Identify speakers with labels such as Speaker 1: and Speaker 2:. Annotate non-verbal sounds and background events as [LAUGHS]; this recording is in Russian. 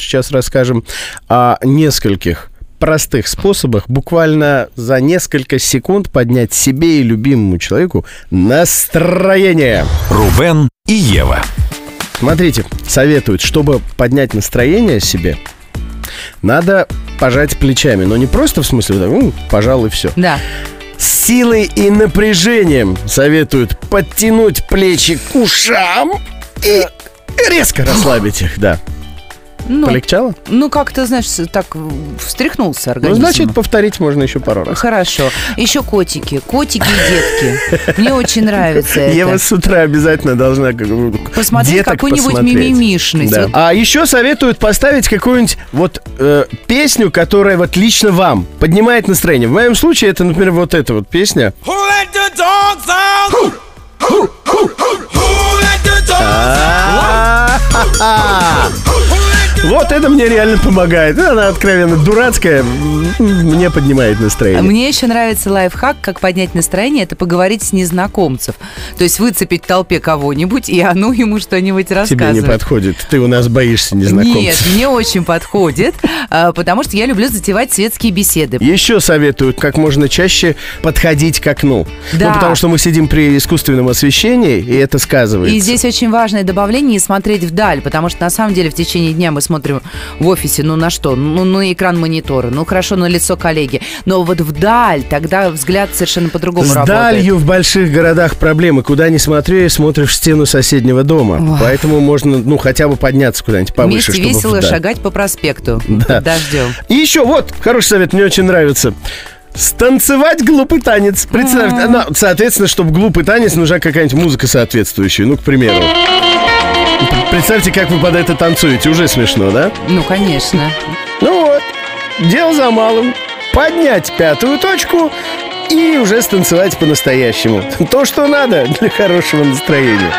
Speaker 1: сейчас расскажем о нескольких простых способах буквально за несколько секунд поднять себе и любимому человеку настроение.
Speaker 2: Рубен и Ева.
Speaker 1: Смотрите, советуют, чтобы поднять настроение себе, надо пожать плечами. Но не просто в смысле, ну, пожалуй, все.
Speaker 3: Да.
Speaker 1: С силой и напряжением советуют подтянуть плечи к ушам и резко расслабить их, да.
Speaker 3: Ну,
Speaker 1: Полегчало?
Speaker 3: ну как-то, знаешь, так встряхнулся
Speaker 1: Ну,
Speaker 3: организм.
Speaker 1: значит, повторить можно еще пару раз.
Speaker 3: Хорошо. Еще котики. Котики и детки. Мне очень нравится это.
Speaker 1: Ева с утра обязательно должна
Speaker 3: Посмотреть какую-нибудь мимимишность.
Speaker 1: Да.
Speaker 3: Вот
Speaker 1: А еще советуют поставить какую-нибудь вот э, песню, которая вот лично вам поднимает настроение. В моем случае это, например, вот эта вот песня.
Speaker 4: Who let the dogs out? Who let the dogs
Speaker 1: А-а-а. Вот это мне реально помогает. Она откровенно дурацкая, мне поднимает настроение.
Speaker 3: Мне еще нравится лайфхак, как поднять настроение, это поговорить с незнакомцев. То есть выцепить в толпе кого-нибудь, и оно ему что-нибудь
Speaker 1: Тебе
Speaker 3: рассказывает.
Speaker 1: не подходит. Ты у нас боишься незнакомцев.
Speaker 3: Нет, мне очень подходит, а, потому что я люблю затевать светские беседы.
Speaker 1: Еще советуют как можно чаще подходить к окну.
Speaker 3: Да.
Speaker 1: Ну, потому что мы сидим при искусственном освещении, и это сказывается.
Speaker 3: И здесь очень важное добавление – смотреть вдаль, потому что на самом деле в течение дня мы смотрим в офисе, ну на что? Ну на экран монитора, ну хорошо, на лицо коллеги. Но вот вдаль, тогда взгляд совершенно по-другому
Speaker 1: С
Speaker 3: работает.
Speaker 1: далью в больших городах проблемы. Куда ни смотри, смотришь в стену соседнего дома.
Speaker 3: Ох.
Speaker 1: Поэтому можно, ну, хотя бы подняться куда-нибудь повыше,
Speaker 3: Вместе весело
Speaker 1: вдаль.
Speaker 3: шагать по проспекту [LAUGHS]
Speaker 1: Да.
Speaker 3: под дождем.
Speaker 1: И еще вот, хороший совет, мне очень нравится. Станцевать глупый танец. Представьте, ну, соответственно, чтобы глупый танец, нужна какая-нибудь музыка соответствующая. Ну, к примеру. Представьте, как вы под это танцуете. Уже смешно, да?
Speaker 3: Ну, конечно.
Speaker 1: Ну вот, дело за малым. Поднять пятую точку и уже станцевать по-настоящему. То, что надо для хорошего настроения.